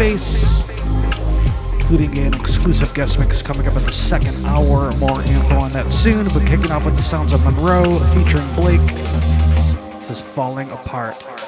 space, including an exclusive guest mix coming up in the second hour. More info on that soon, but kicking off with the sounds of Monrroe featuring Blake. This is Falling Apart.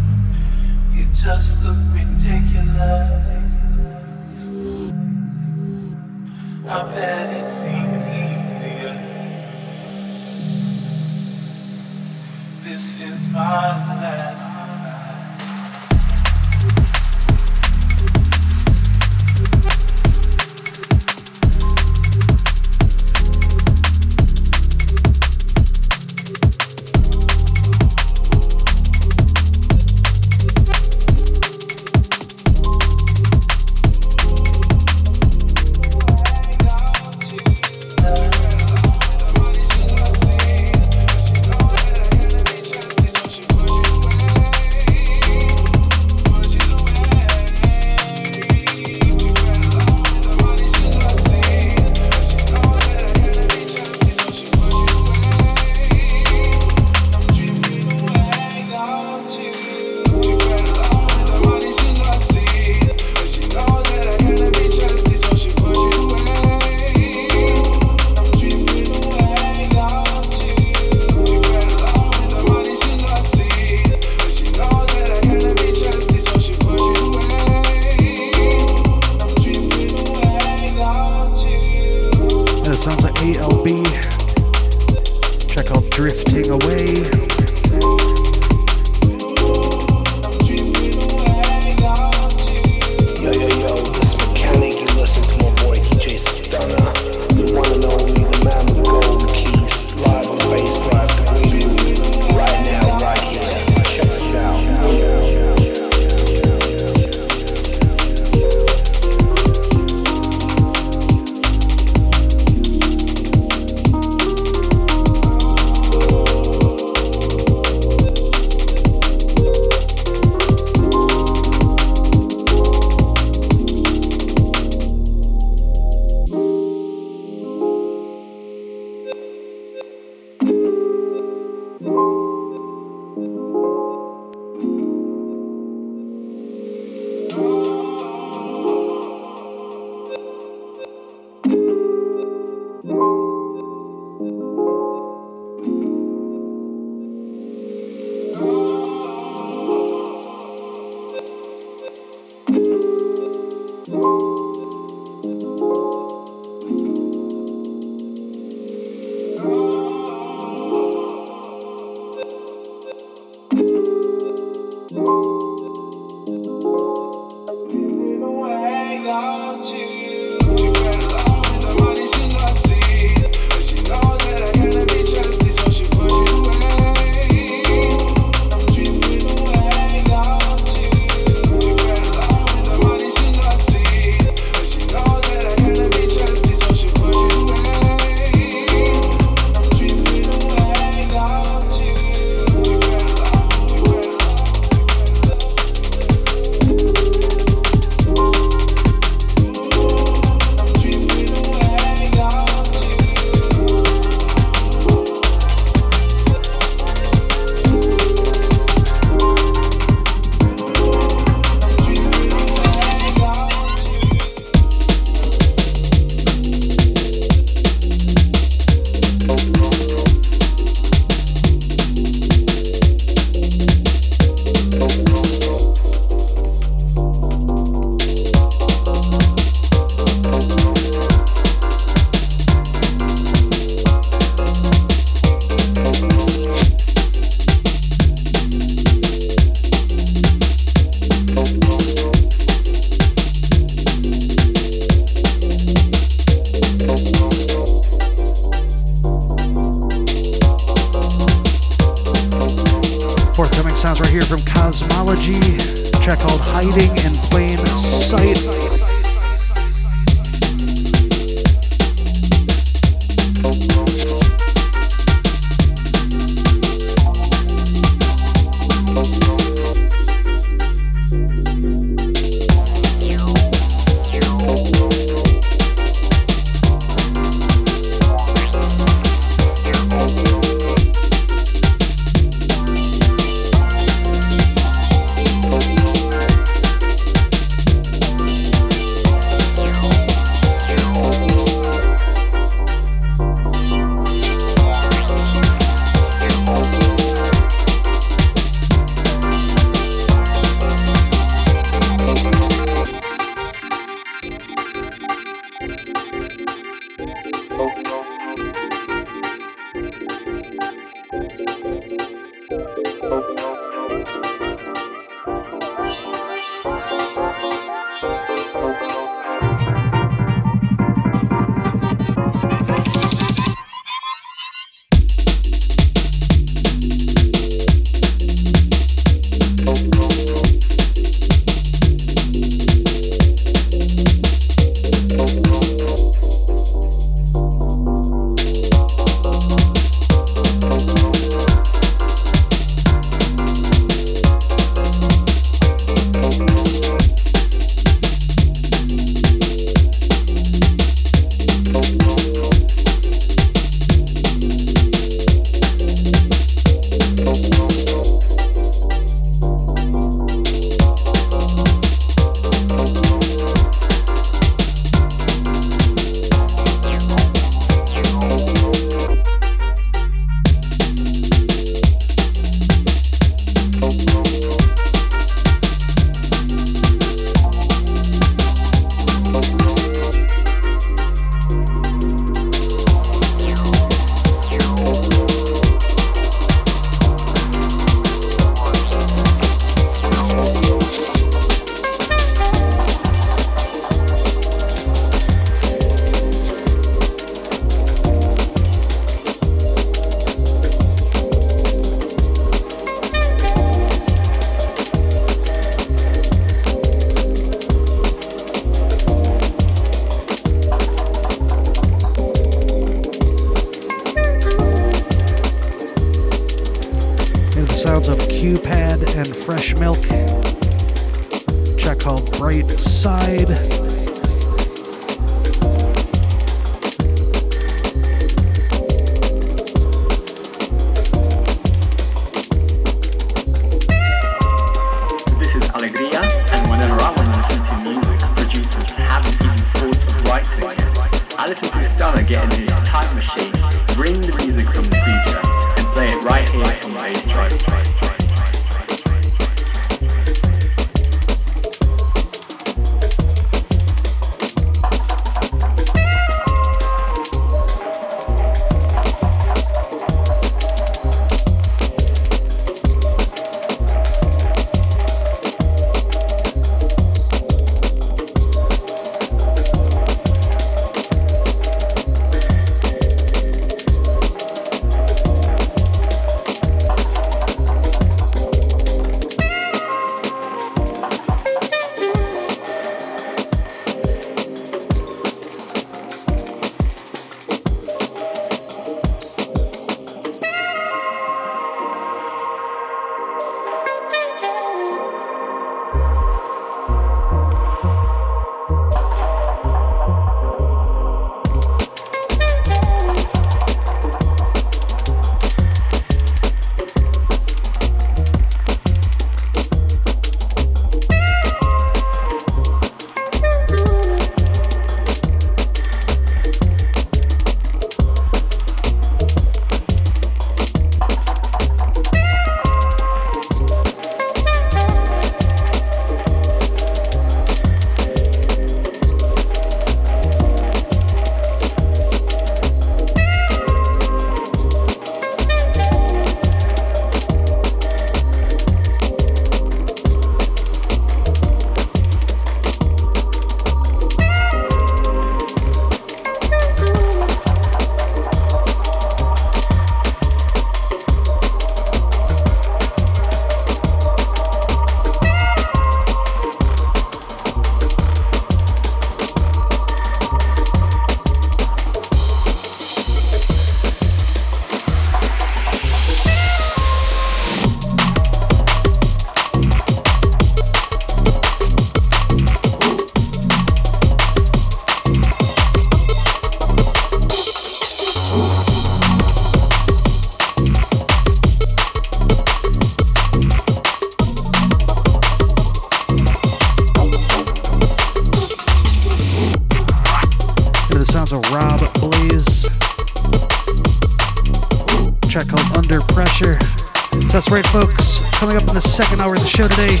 Show today.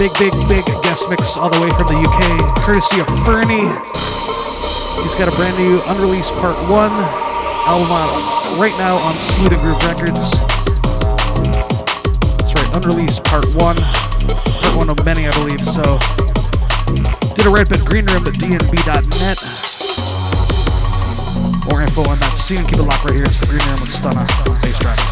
Big, big, big guest mix all the way from the UK, courtesy of Furney. He's got a brand new unreleased part one album out right now on Smooth and Groove Records. That's right, unreleased part one. Part one of many, I believe. So, did a right bit DNB.net. More info on that soon. Keep it locked right here. It's the Green Room with Stunna. Bass Drive.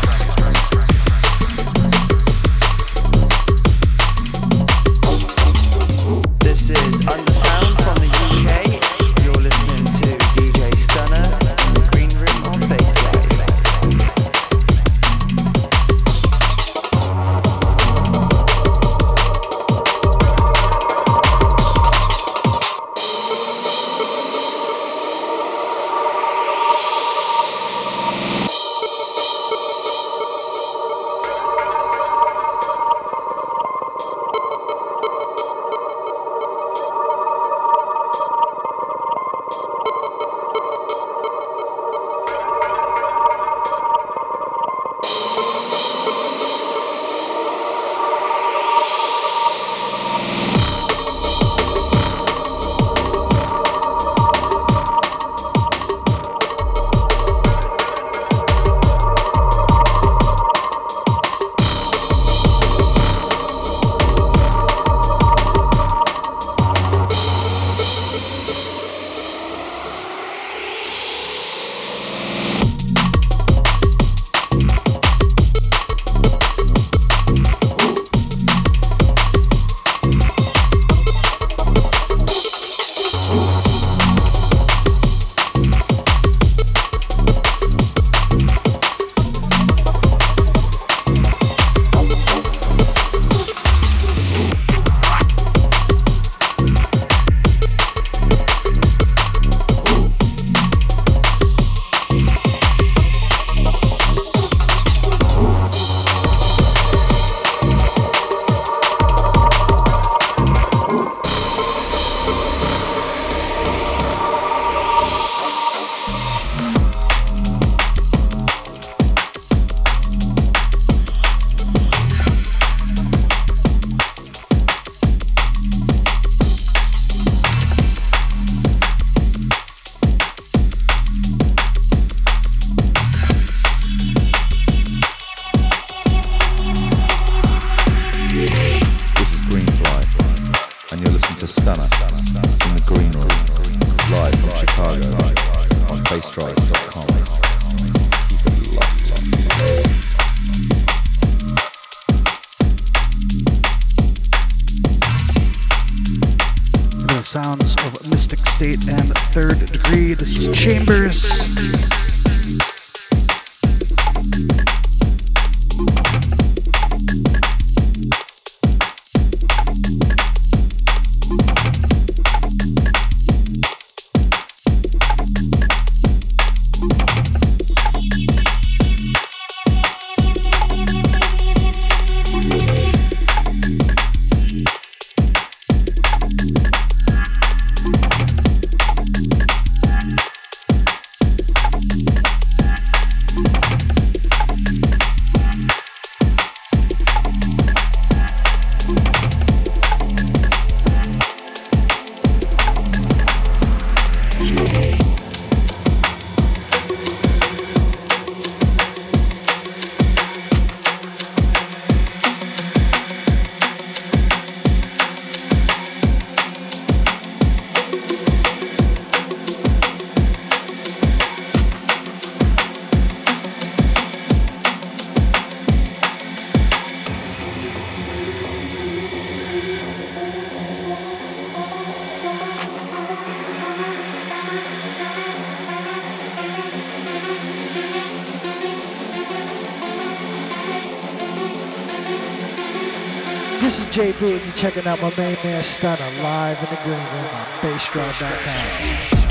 Checking out my main man Stunna live in the green room on bassdrive.com.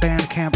shootrecordings.bandcamp.com.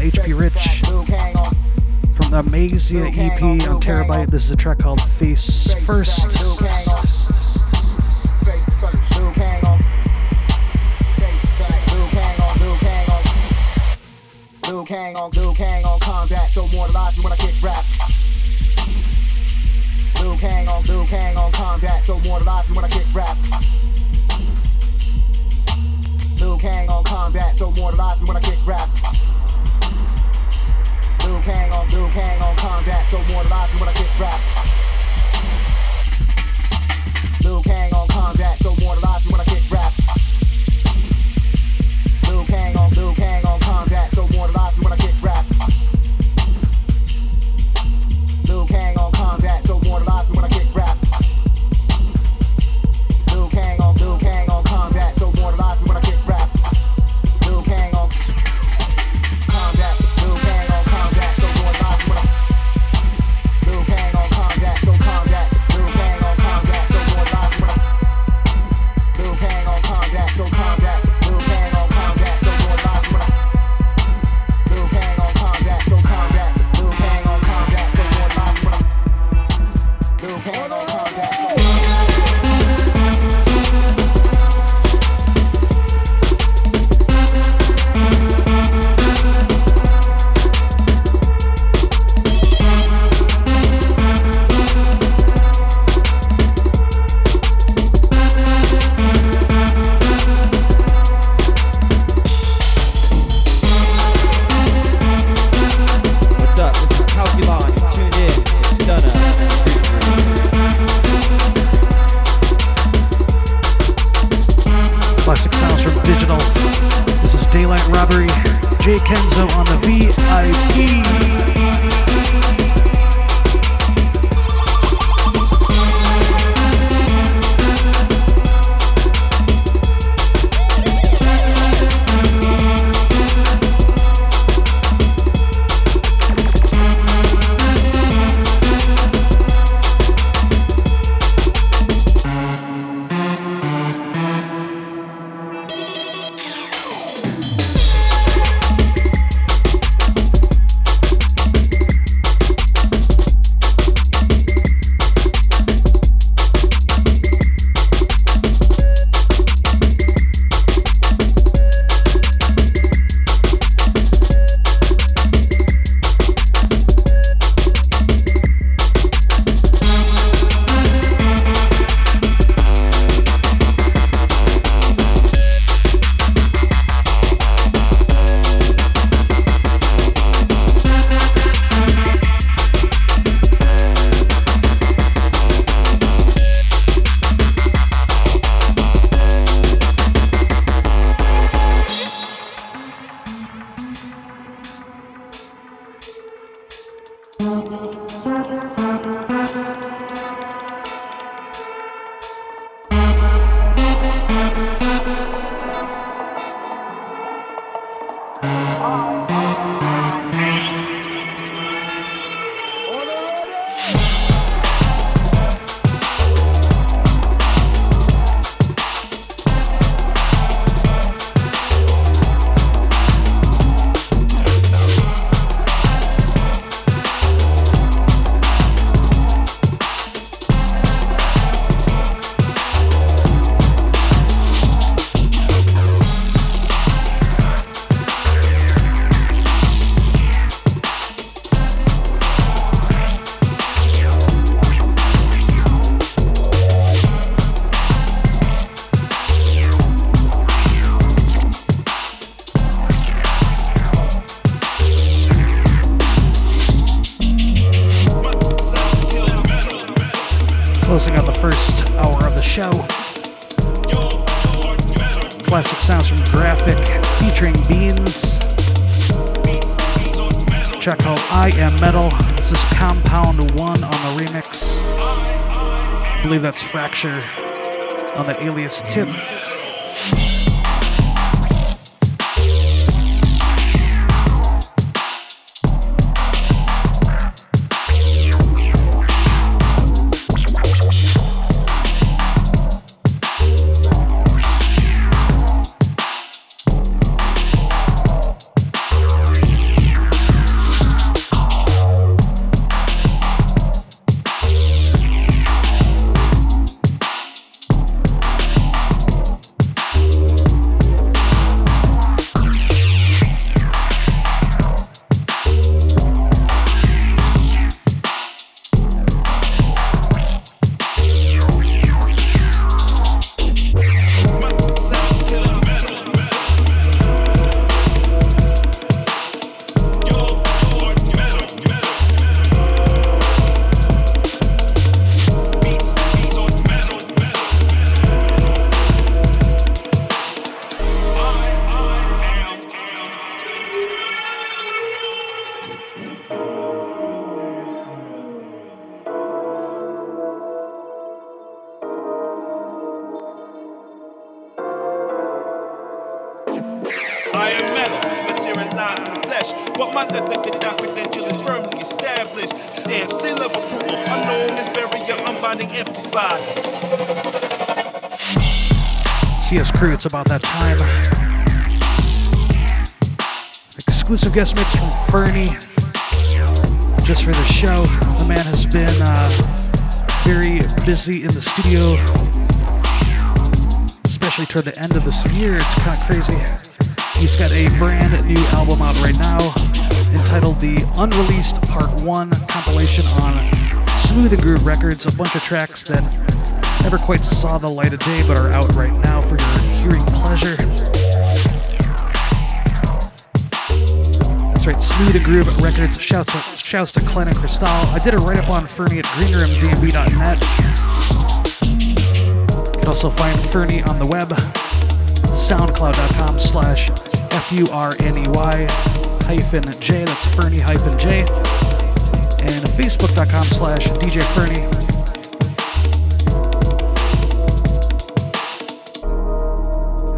Asia EP on Terabyte. This is a track called Face First. It's about that time. Exclusive guest mix from Furney. Just for the show. The man has been uh, very busy in the studio, especially toward the end of this year. It's kind of crazy. He's got a brand new album out right now entitled The Unreleased Part 1 compilation on Smooth and Groove Records, a bunch of tracks that never quite saw the light of day but are out right now for your hearing pleasure. That's right, Smooth and Groove Records. Shouts to, shouts to Glenn and Cristal. I did a write up on Furney at greenroomdnb.net. You can also find Furney on the web, soundcloud.com slash F-U-R-N-E-Y hyphen J, that's Furney hyphen J, and facebook.com slash DJ Furney.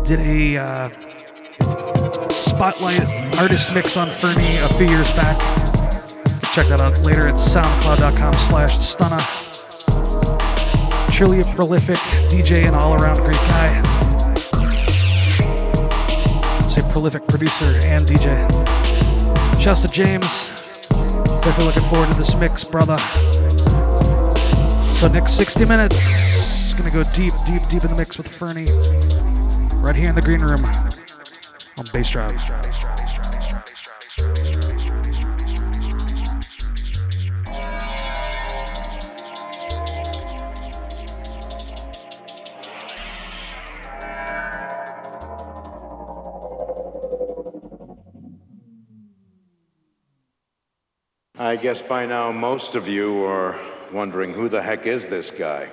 Did a uh, spotlight artist mix on Furney a few years back. Check that out later at soundcloud.com slash stunna. Truly a prolific DJ and all-around great guy. It's a prolific producer and DJ. Shouts to James. Definitely looking forward to this mix, brother. So next 60 minutes, gonna go deep, deep, deep in the mix with Furney. Right here in the green room on Bassdrive. I guess by now most of you are wondering who the heck is this guy?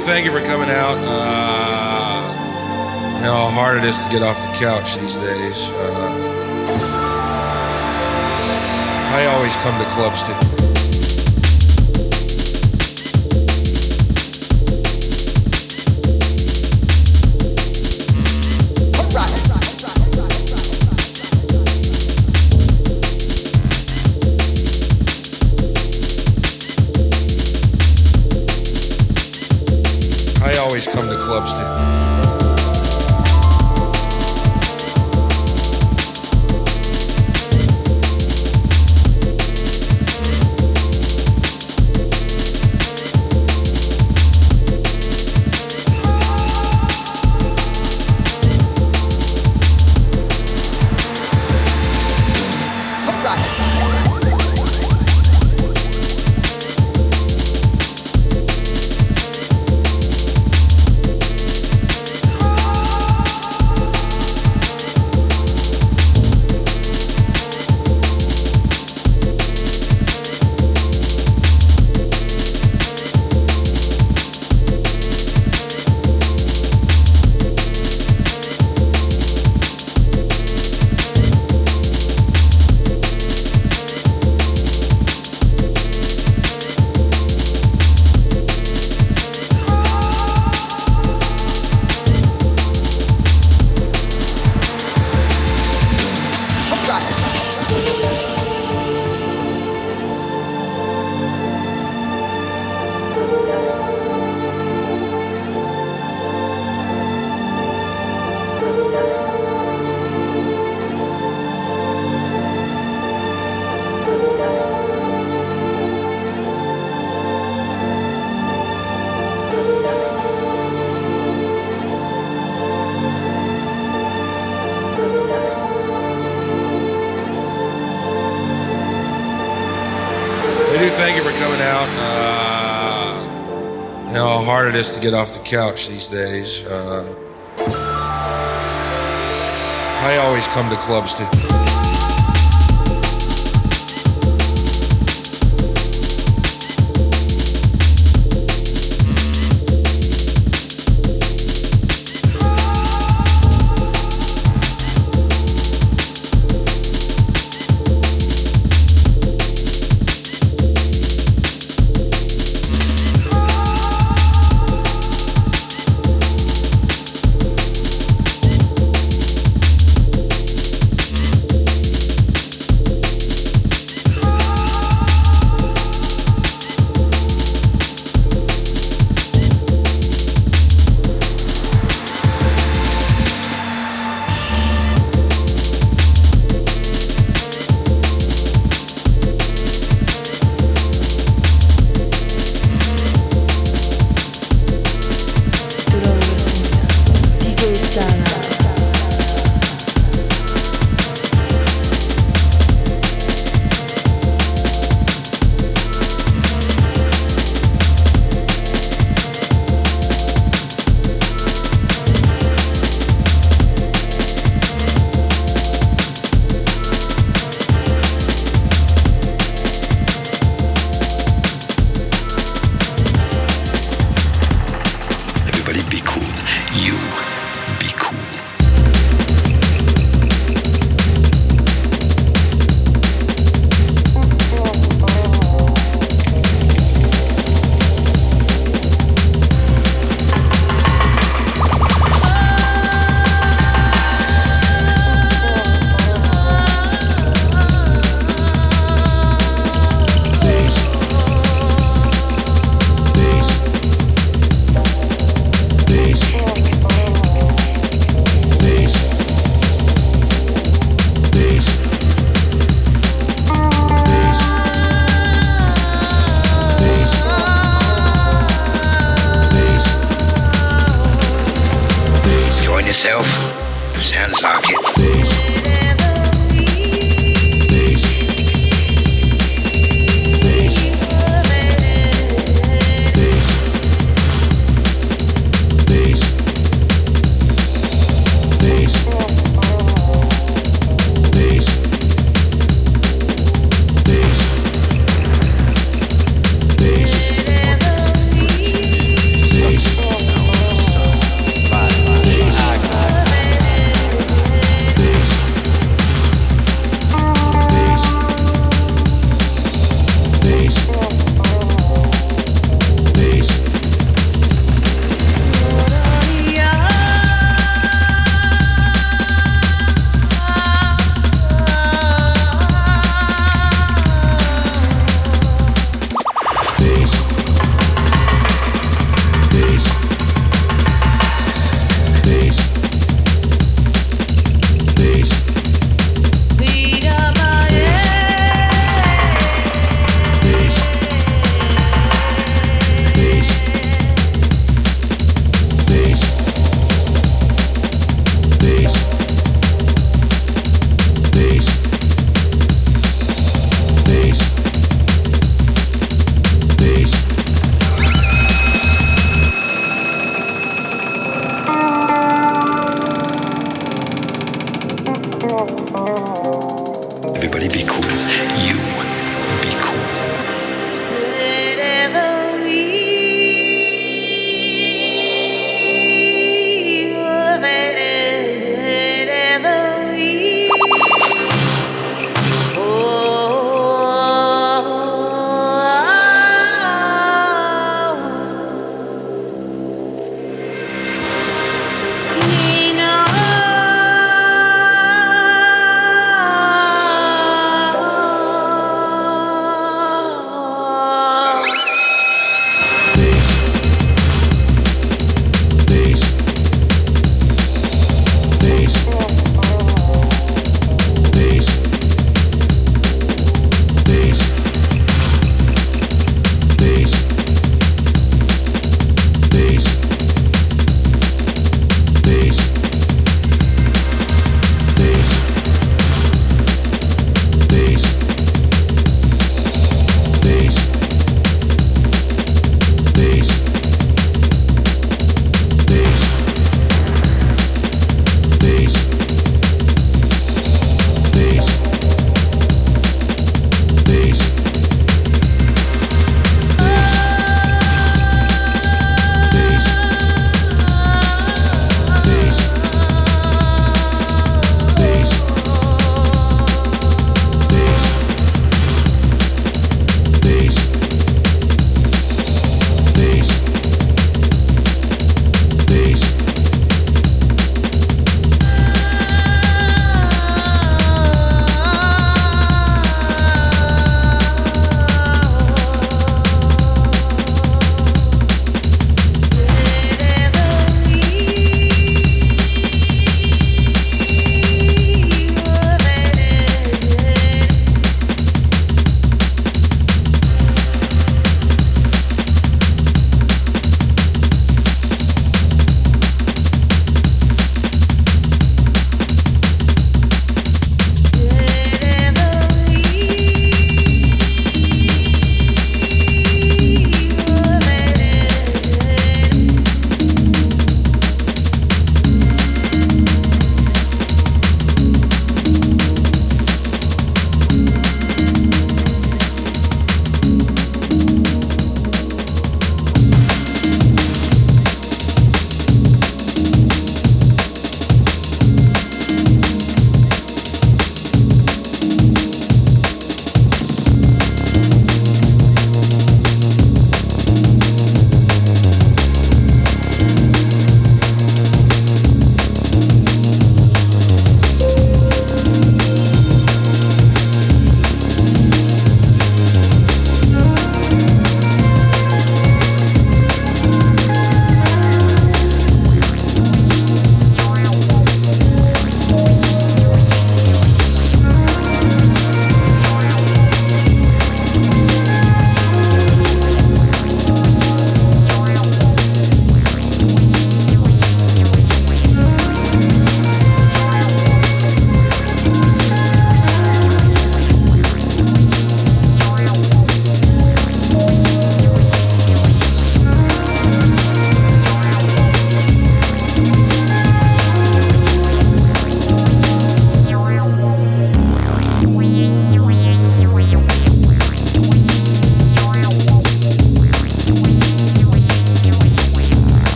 Thank you for coming out. Uh, you know how hard it is to get off the couch these days. Uh, I always come to clubs to. It is to get off the couch these days. Uh, I always come to clubs to.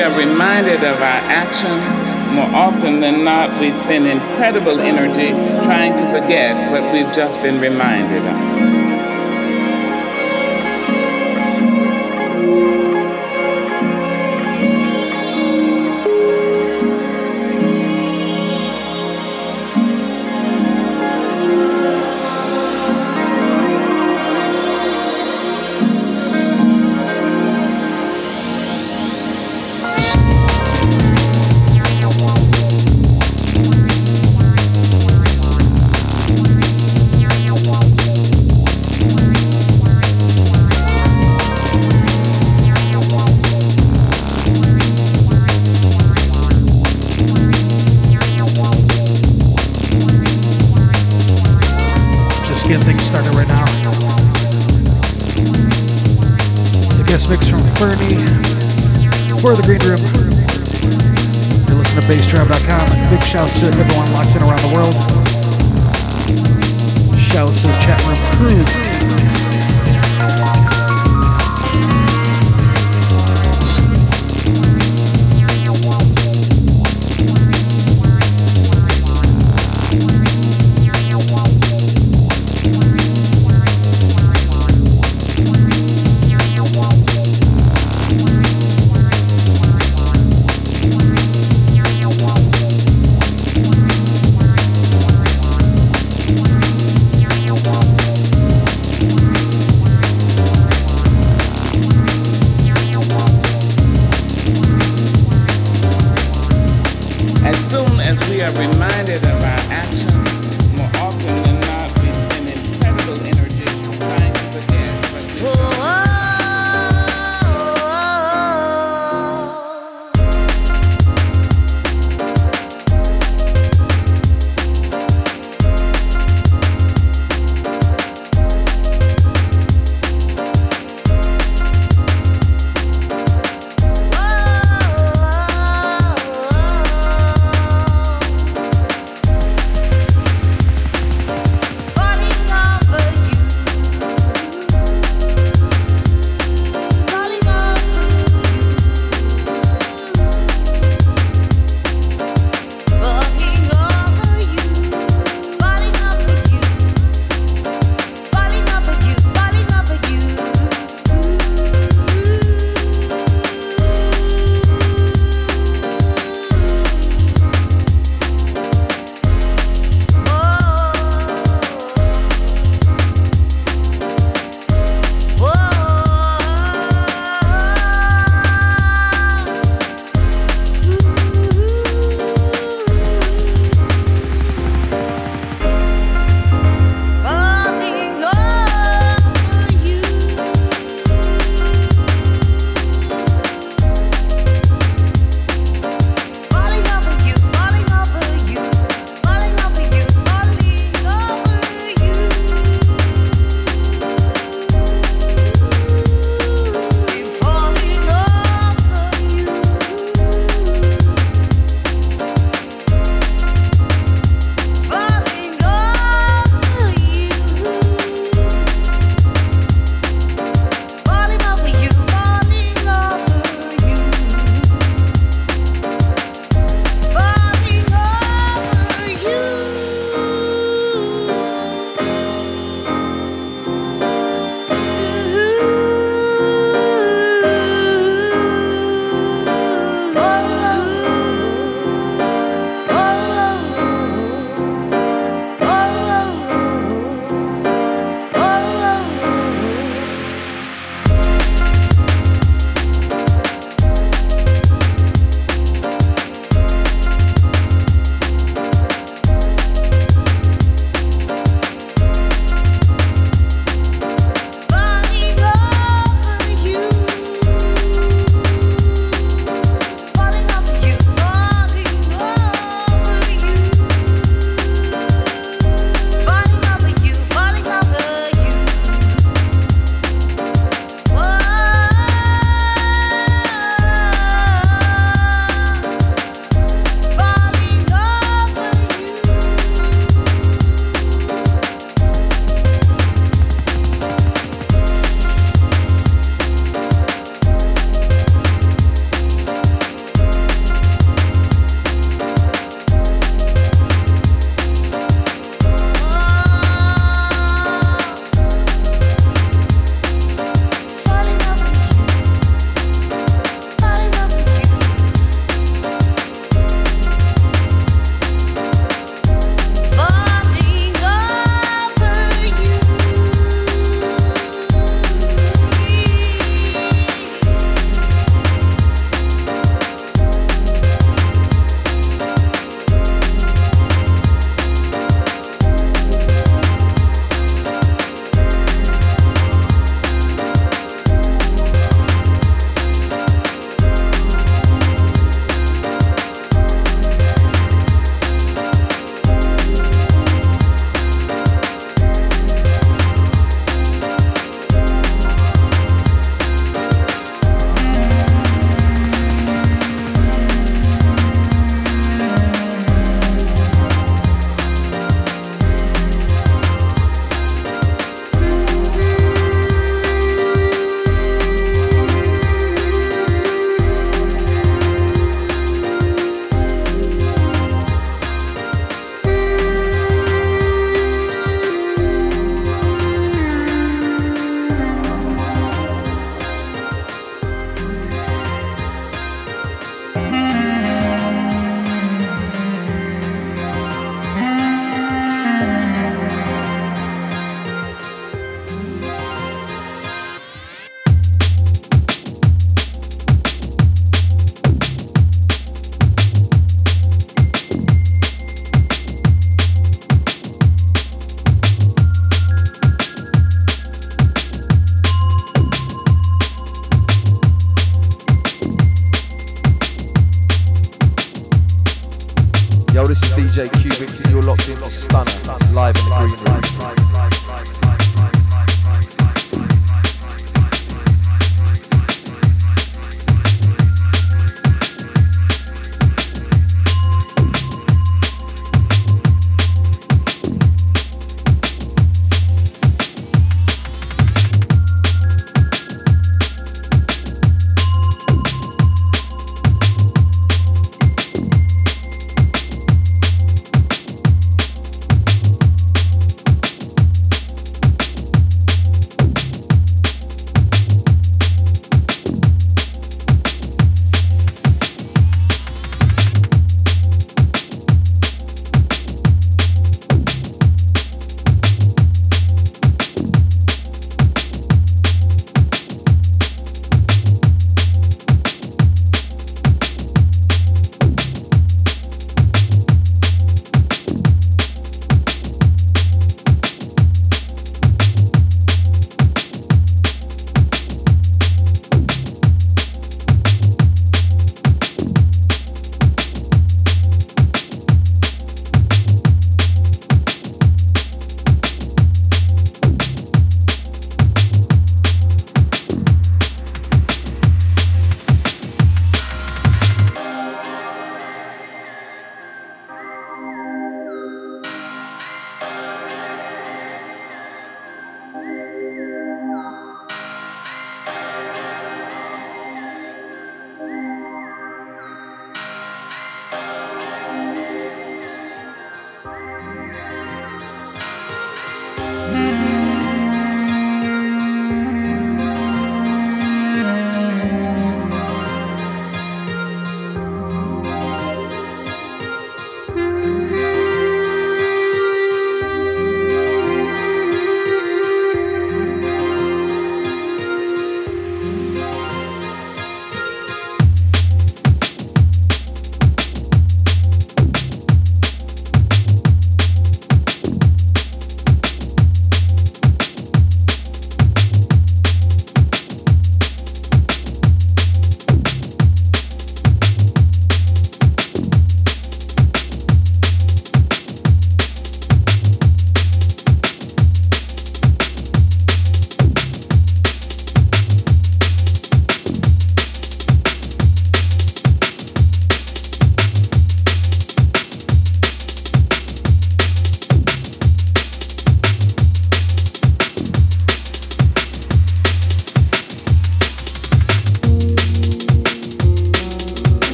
we are reminded of our actions, more often than not, we spend incredible energy trying to forget what we've just been reminded of.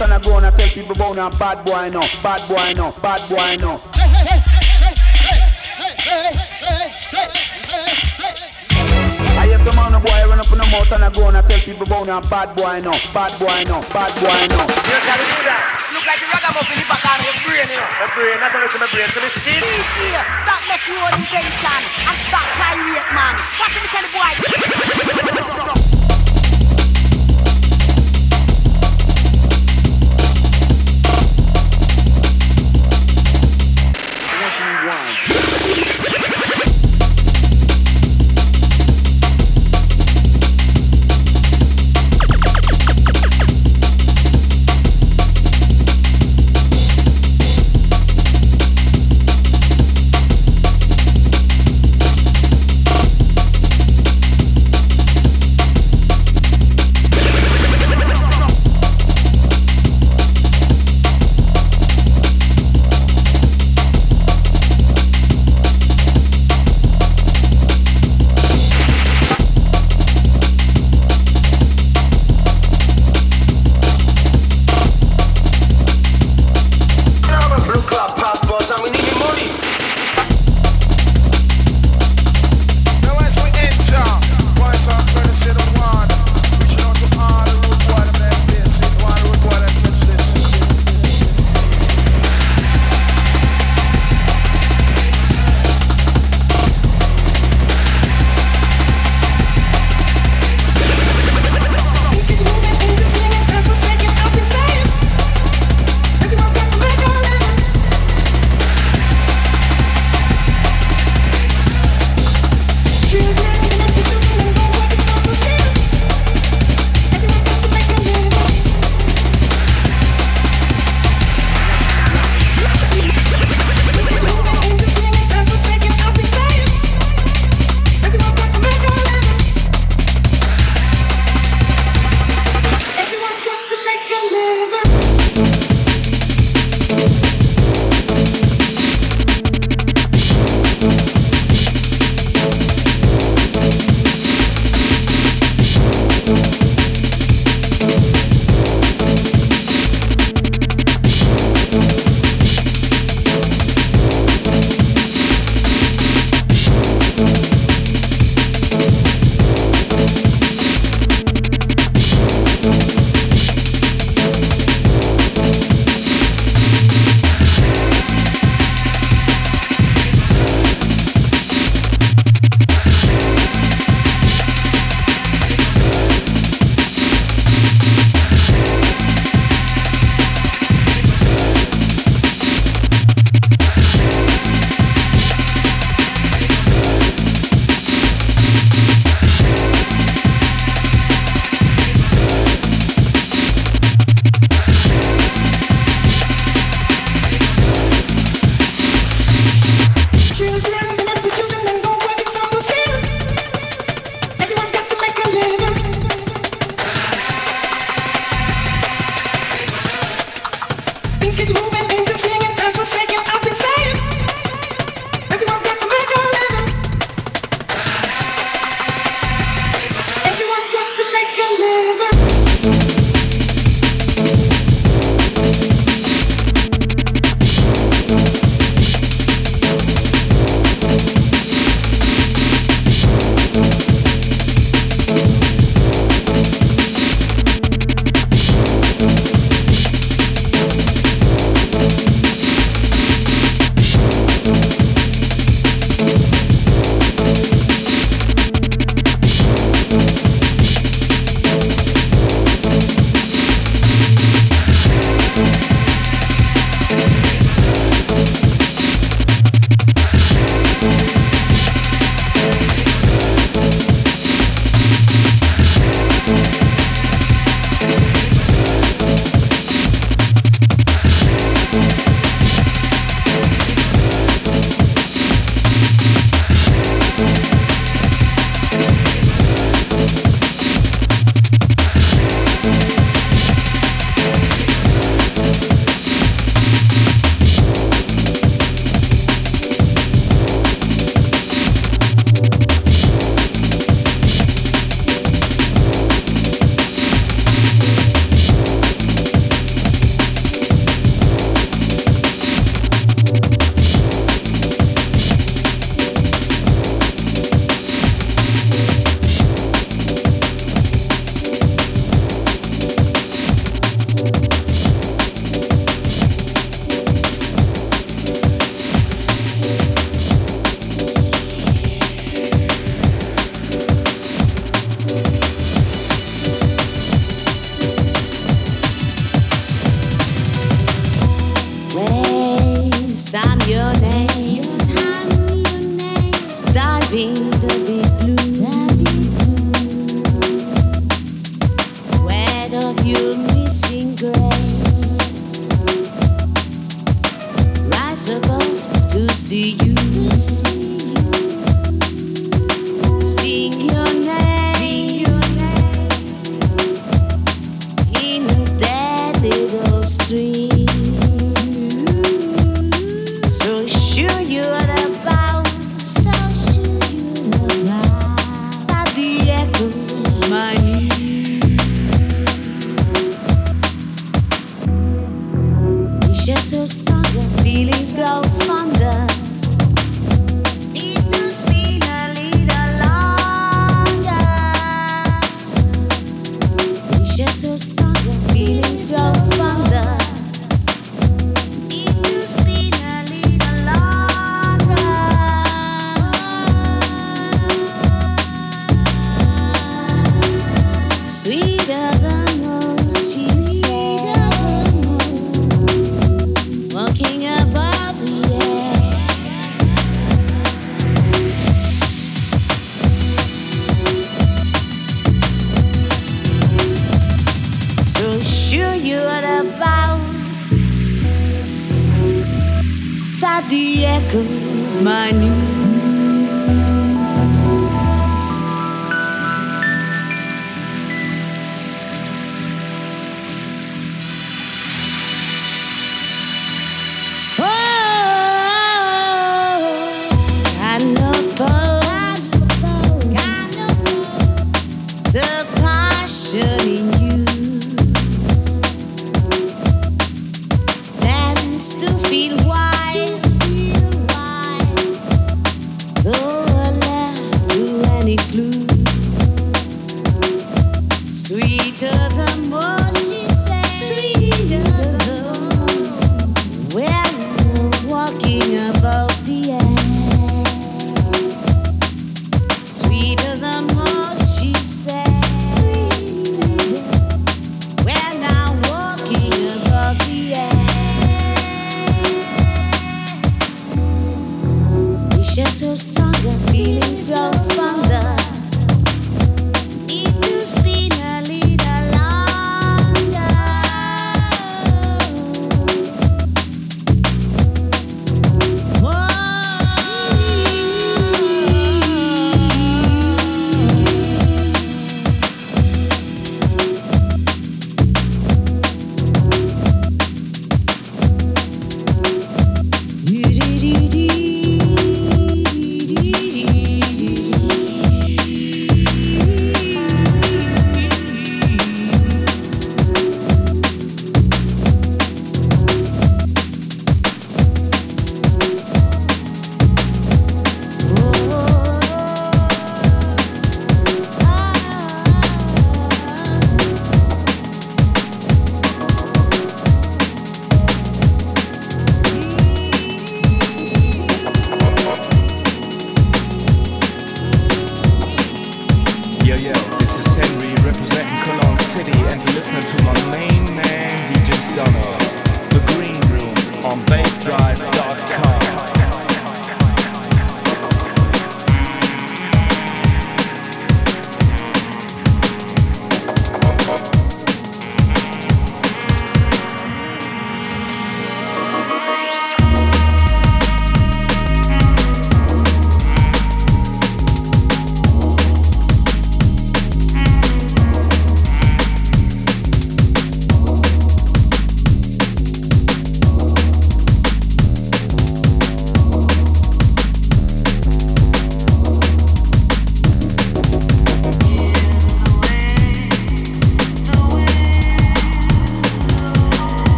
Run up in the mouth and I go and I tell people about now bad boy no, bad boy no, bad boy no. I hear some man a boy run up in the mouth and I go and I tell people about now bad boy no, bad boy no, bad boy no. You gotta do that. Look like the ragamuffin in the back of your brain, you know. My brain, not only to my brain, to the skin. DJ, stop making your own invention and stop pirate, man. What do you tell the boy?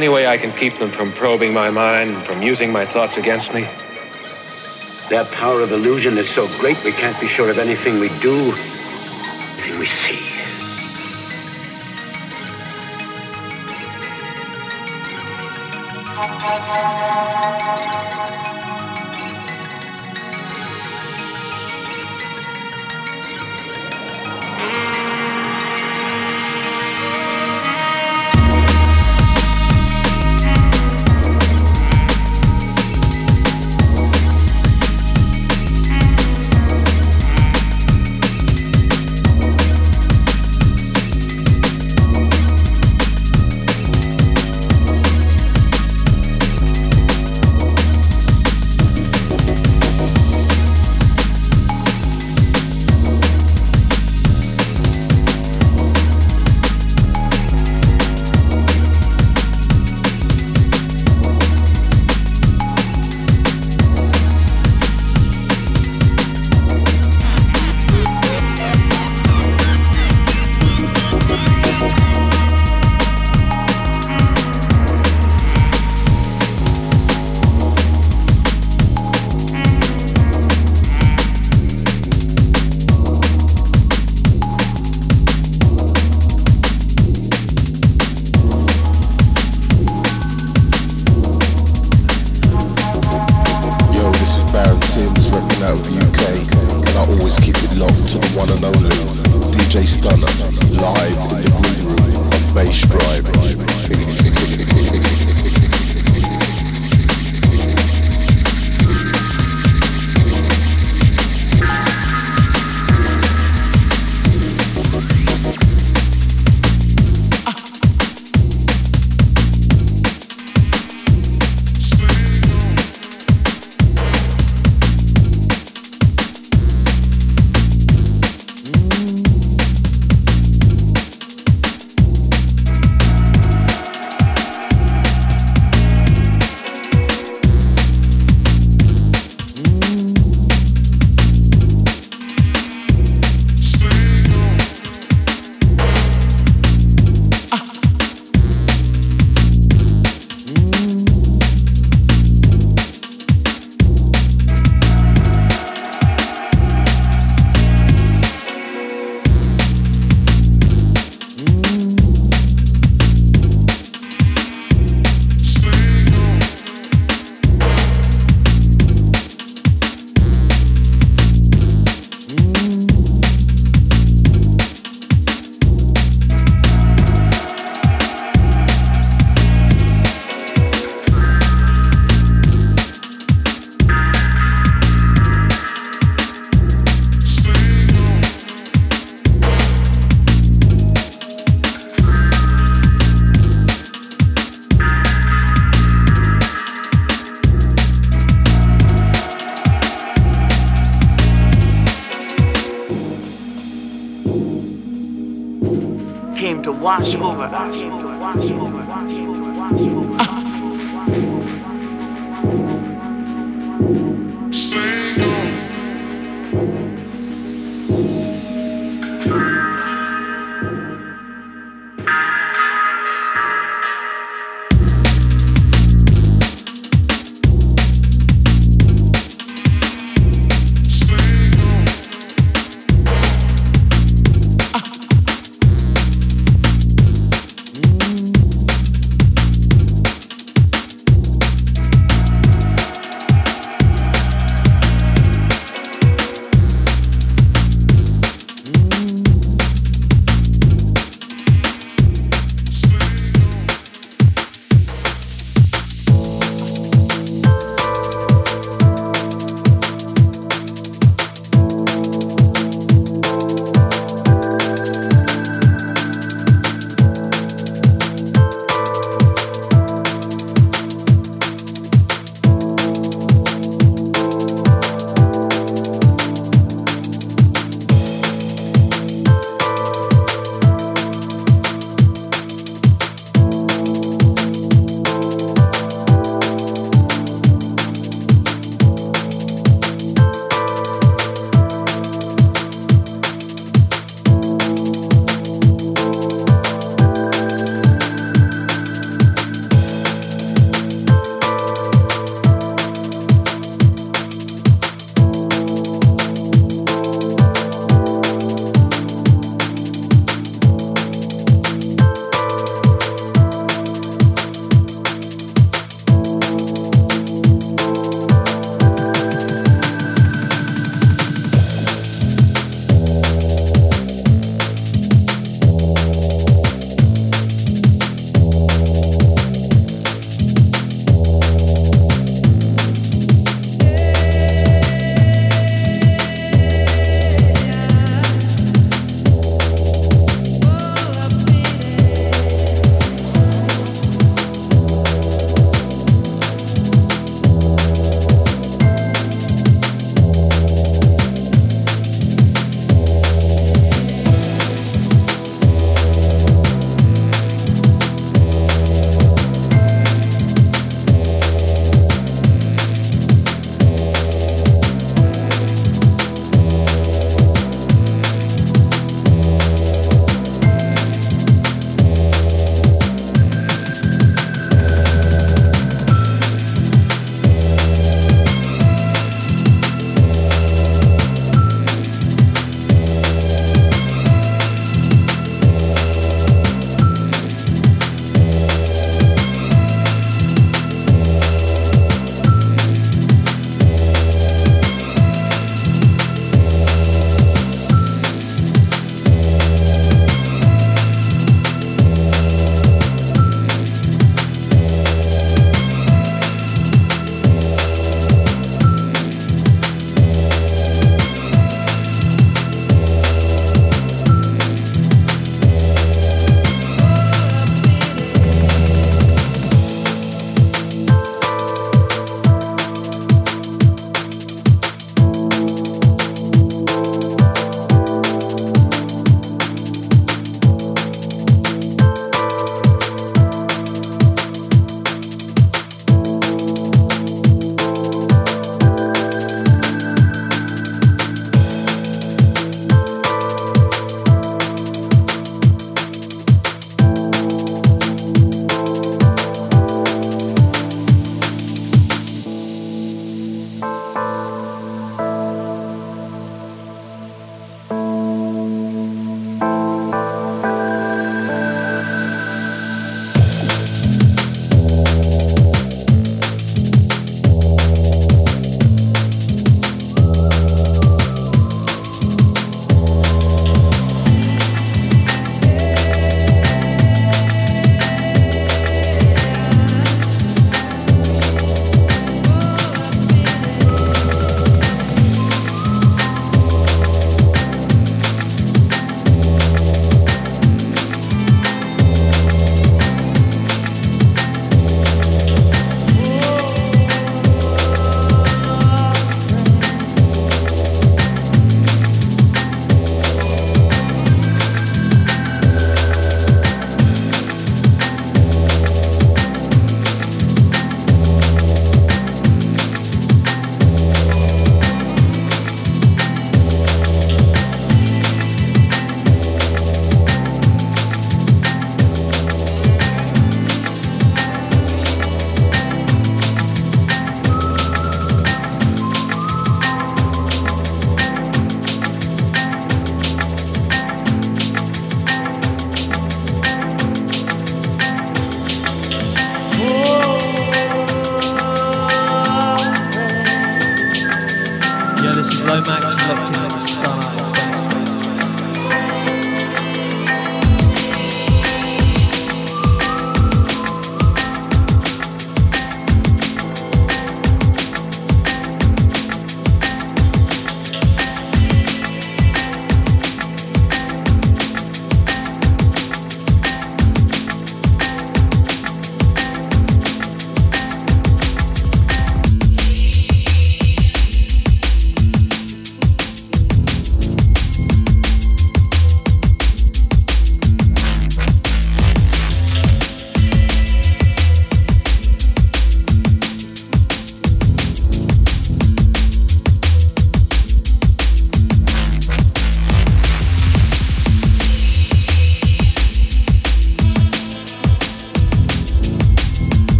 Any way I can keep them from probing my mind and from using my thoughts against me? Their power of illusion is so great we can't be sure of anything we do,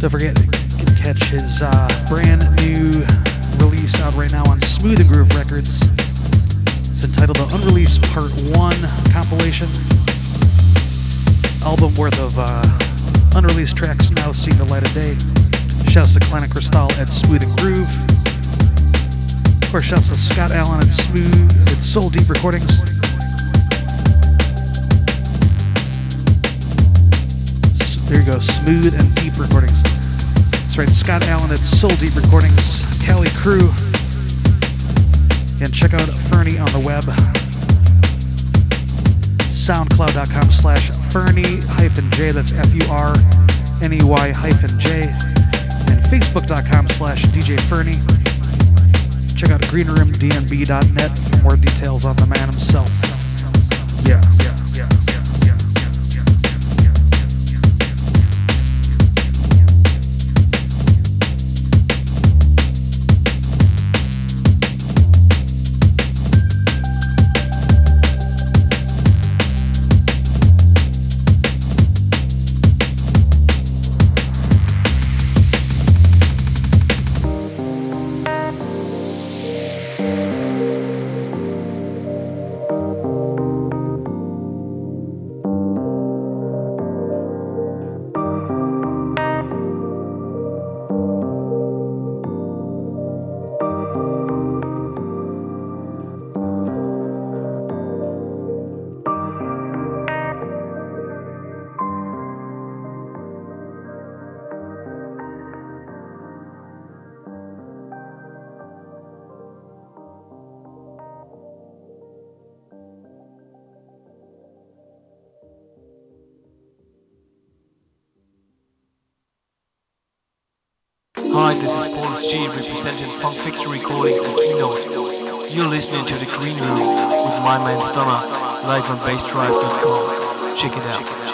Don't forget, can catch his uh, brand new release out right now on Smooth and Groove Records. It's entitled The Unreleased Part 1 compilation. Album worth of uh, unreleased tracks now seeing the light of day. Shouts to Klein Cristal at Smooth and Groove. Of course, shouts to Scott Allen at Smooth at Soul Deep Recordings. There you go, Smooth and Deep Recordings. Right, Scott Allen at Soul Deep Recordings, Cali Crew. And check out Furney on the web. Soundcloud.com slash Furney hyphen J, that's F U R N E Y hyphen J. And Facebook.com slash DJ Furney. Check out greenroomdnb.net for more details on the man himself. Yeah, Stunna, live on bassdrive.com. Check it out.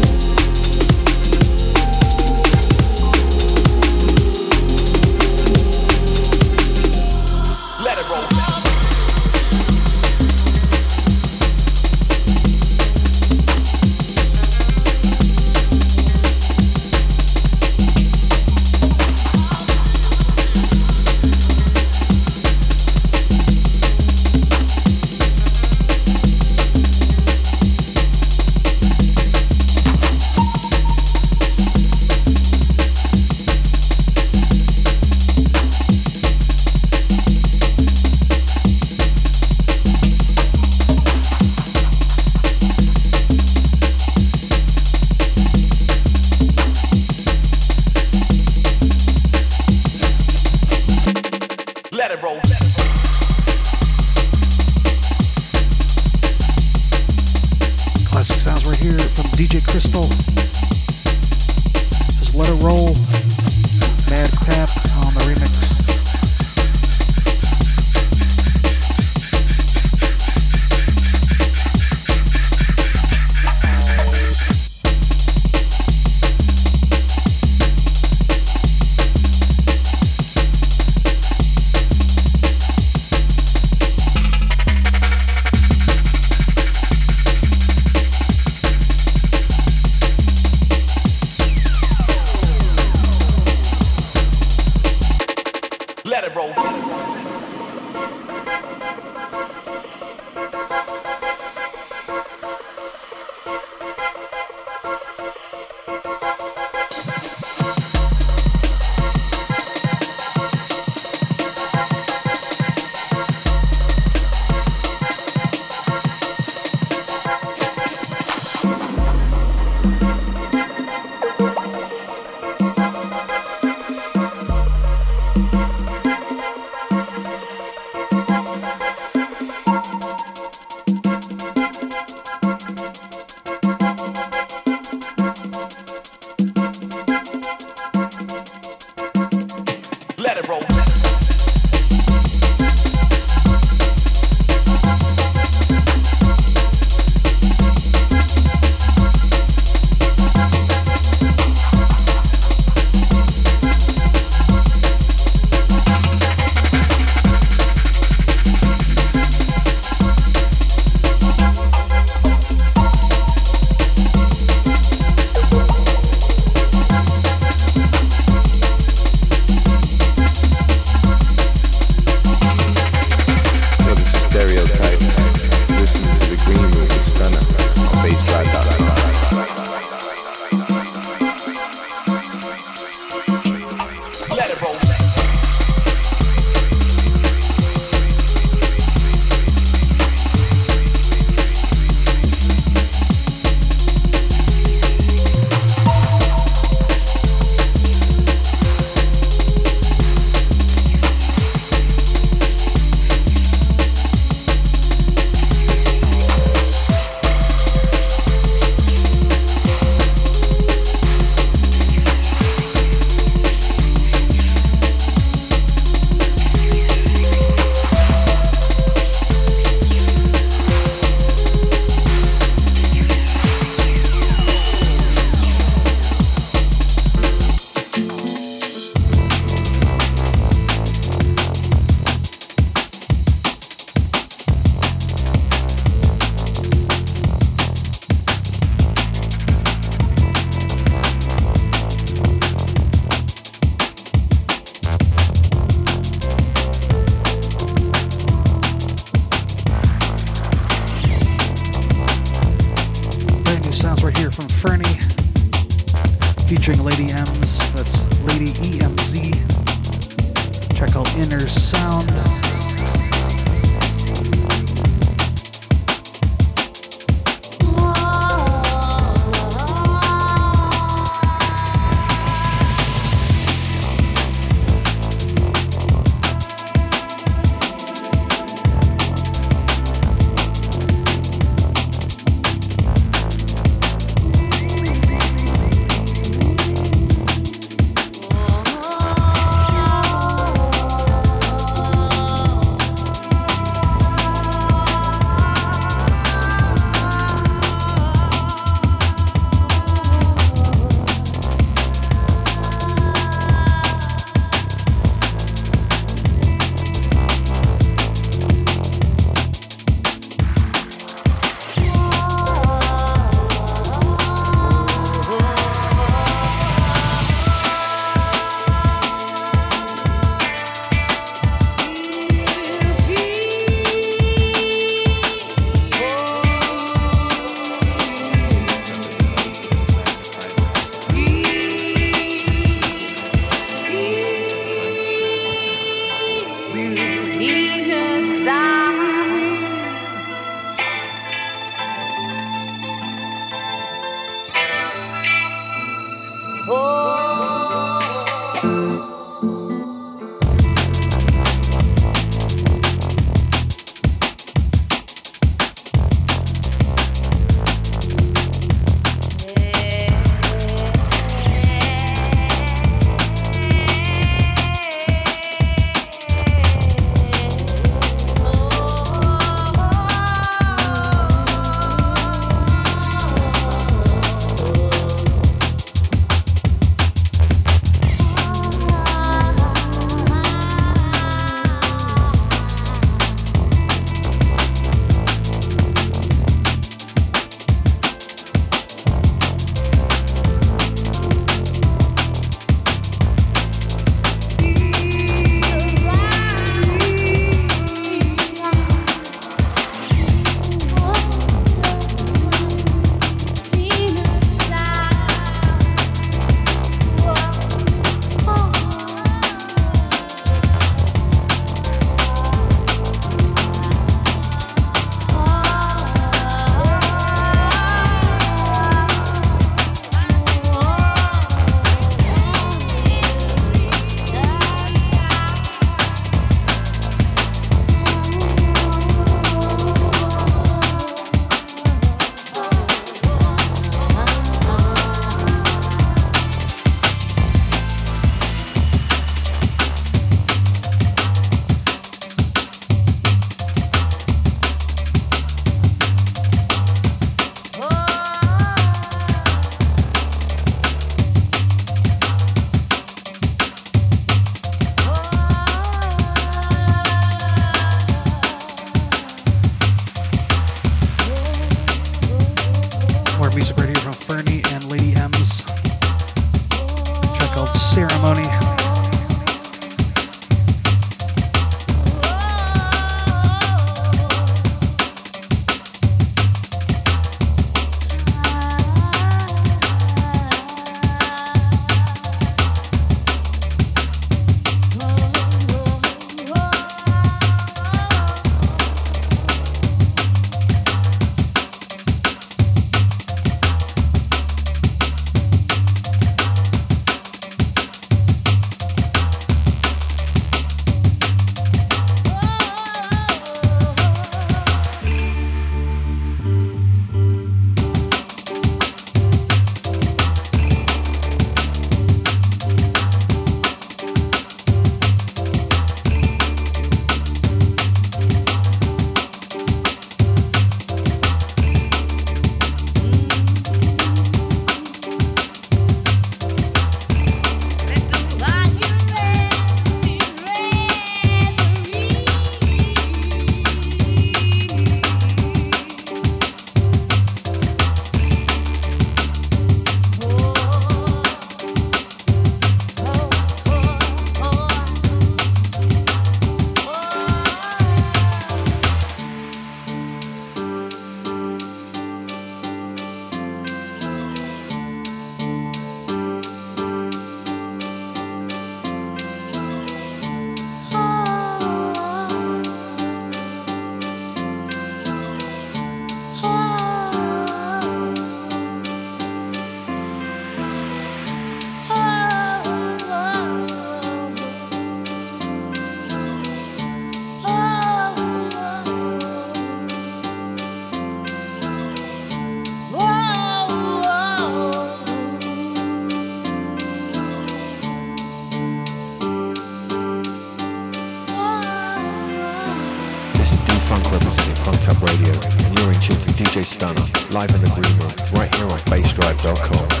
bassdrive.com.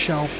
Shelf.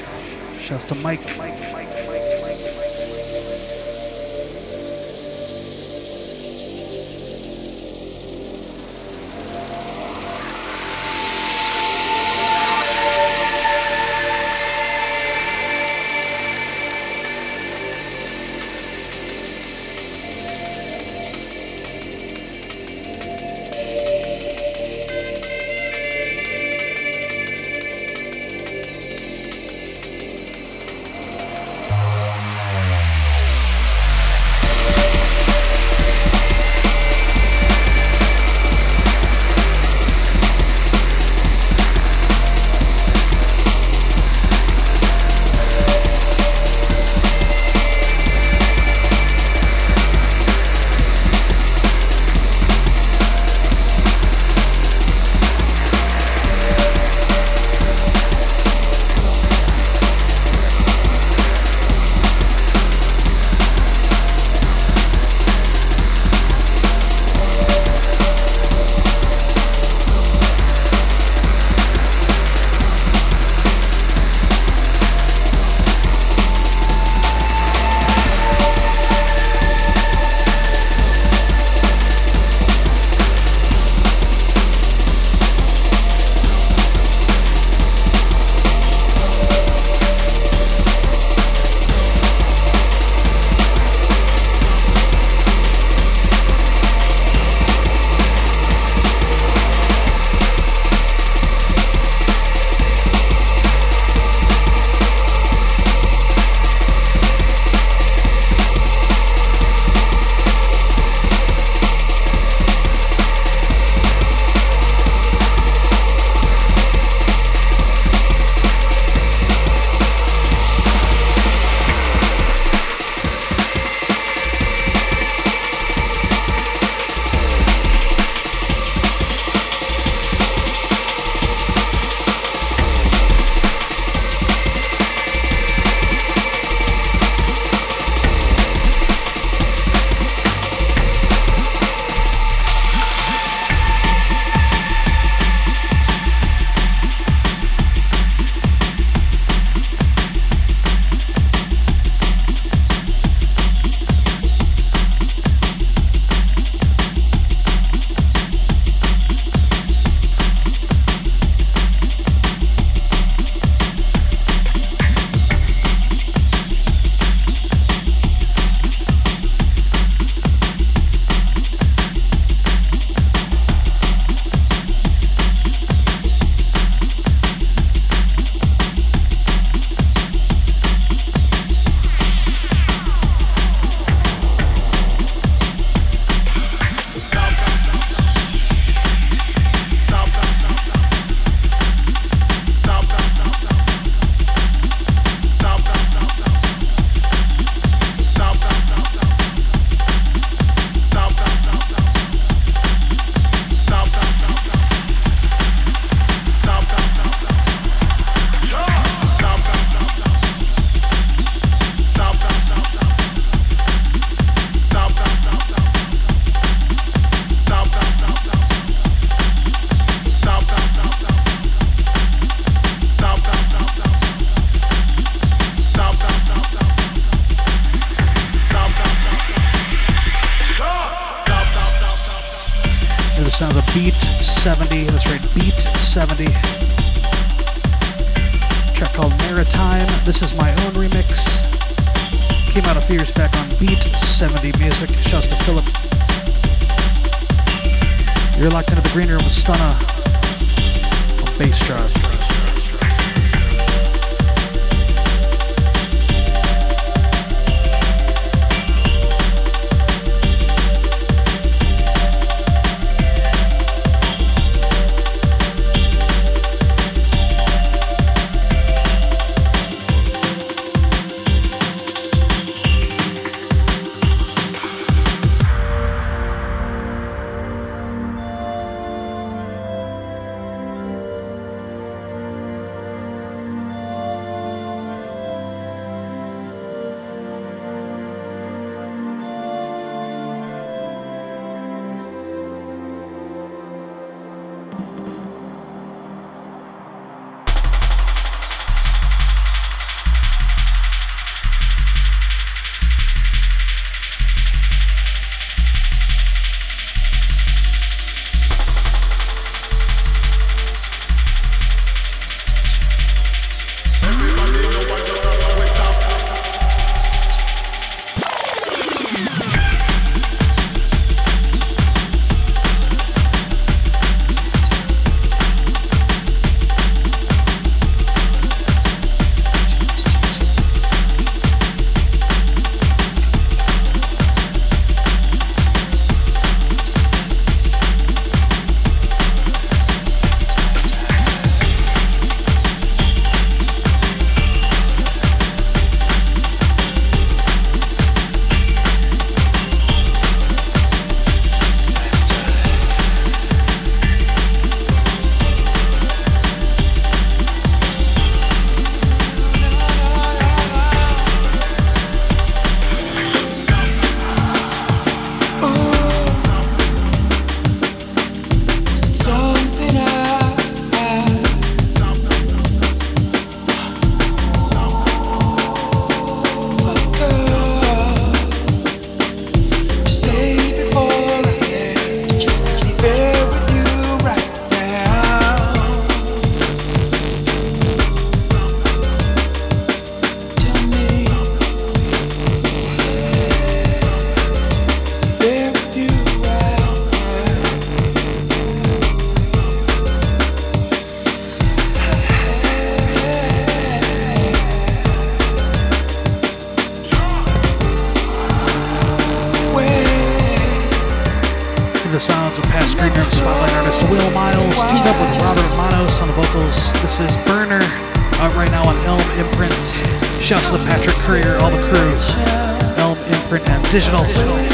All the crew. Elm Imprint and Digital.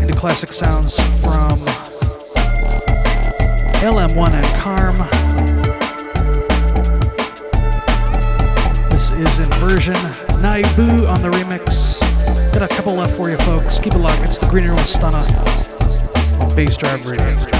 Into classic sounds from LM1 and Kharm. This is Inversion. Naibu on the remix. Got a couple left for you folks. Keep it locked. It's the Green Room Stunna on Bassdrive Radio.